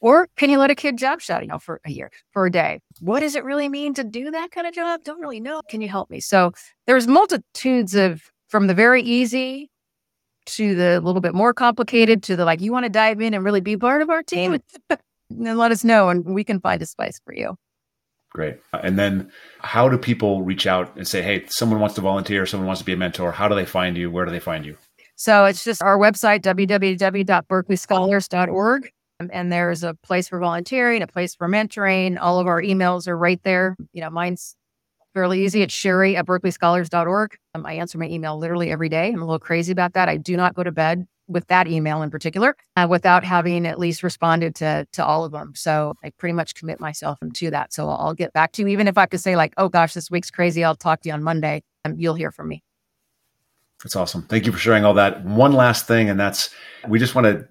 Or can you let a kid job shadow, you know, for a year, for a day? What does it really mean to do that kind of job? Don't really know. Can you help me? So there's multitudes of from the very easy to the little bit more complicated to the like you want to dive in and really be part of our team? Then let us know and we can find a space for you. Great. Uh, and then how do people reach out and say hey someone wants to volunteer someone wants to be a mentor how do they find you? Where do they find you? So it's just our website www.berkeleyscholars.org um, and there's a place for volunteering a place for mentoring. All of our emails are right there. You know mine's fairly easy. It's Sherry at berkeleyscholars.org. Um, I answer my email literally every day. I'm a little crazy about that. I do not go to bed with that email in particular uh, without having at least responded to to all of them. So I pretty much commit myself to that. So I'll get back to you, even if I to say like, oh gosh, this week's crazy. I'll talk to you on Monday. um, you'll hear from me. That's awesome. Thank you for sharing all that. One last thing, and that's we just want to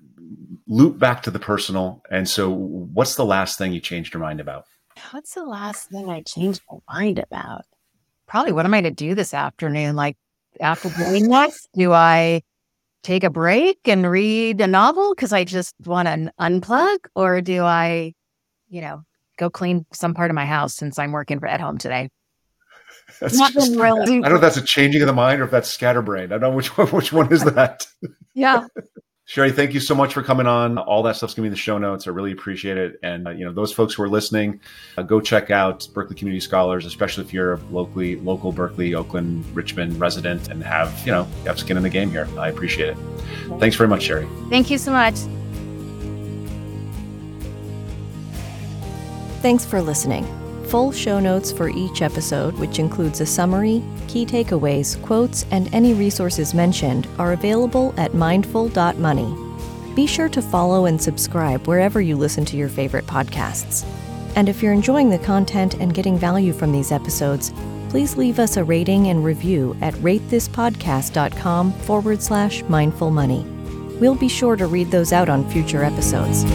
loop back to the personal. And so, what's the last thing you changed your mind about? What's the last thing I changed my mind about? Probably what am I to do this afternoon? Like after doing this, do I take a break and read a novel because I just want to unplug, or do I, you know, go clean some part of my house since I'm working at home today? That's just, really. I don't know if that's a changing of the mind or if that's scatterbrained. I don't know which one. Which one is that? yeah. Sherry, thank you so much for coming on. All that stuff's gonna be in the show notes. I really appreciate it. And uh, you know, those folks who are listening, uh, go check out Berkeley Community Scholars, especially if you're a locally local Berkeley, Oakland, Richmond resident and have you know you have skin in the game here. I appreciate it. Thanks very much, Sherry. Thank you so much. Thanks for listening. Full show notes for each episode, which includes a summary, key takeaways, quotes, and any resources mentioned, are available at mindful.money. Be sure to follow and subscribe wherever you listen to your favorite podcasts. And if you're enjoying the content and getting value from these episodes, please leave us a rating and review at ratethispodcast.com forward slash mindful money. We'll be sure to read those out on future episodes.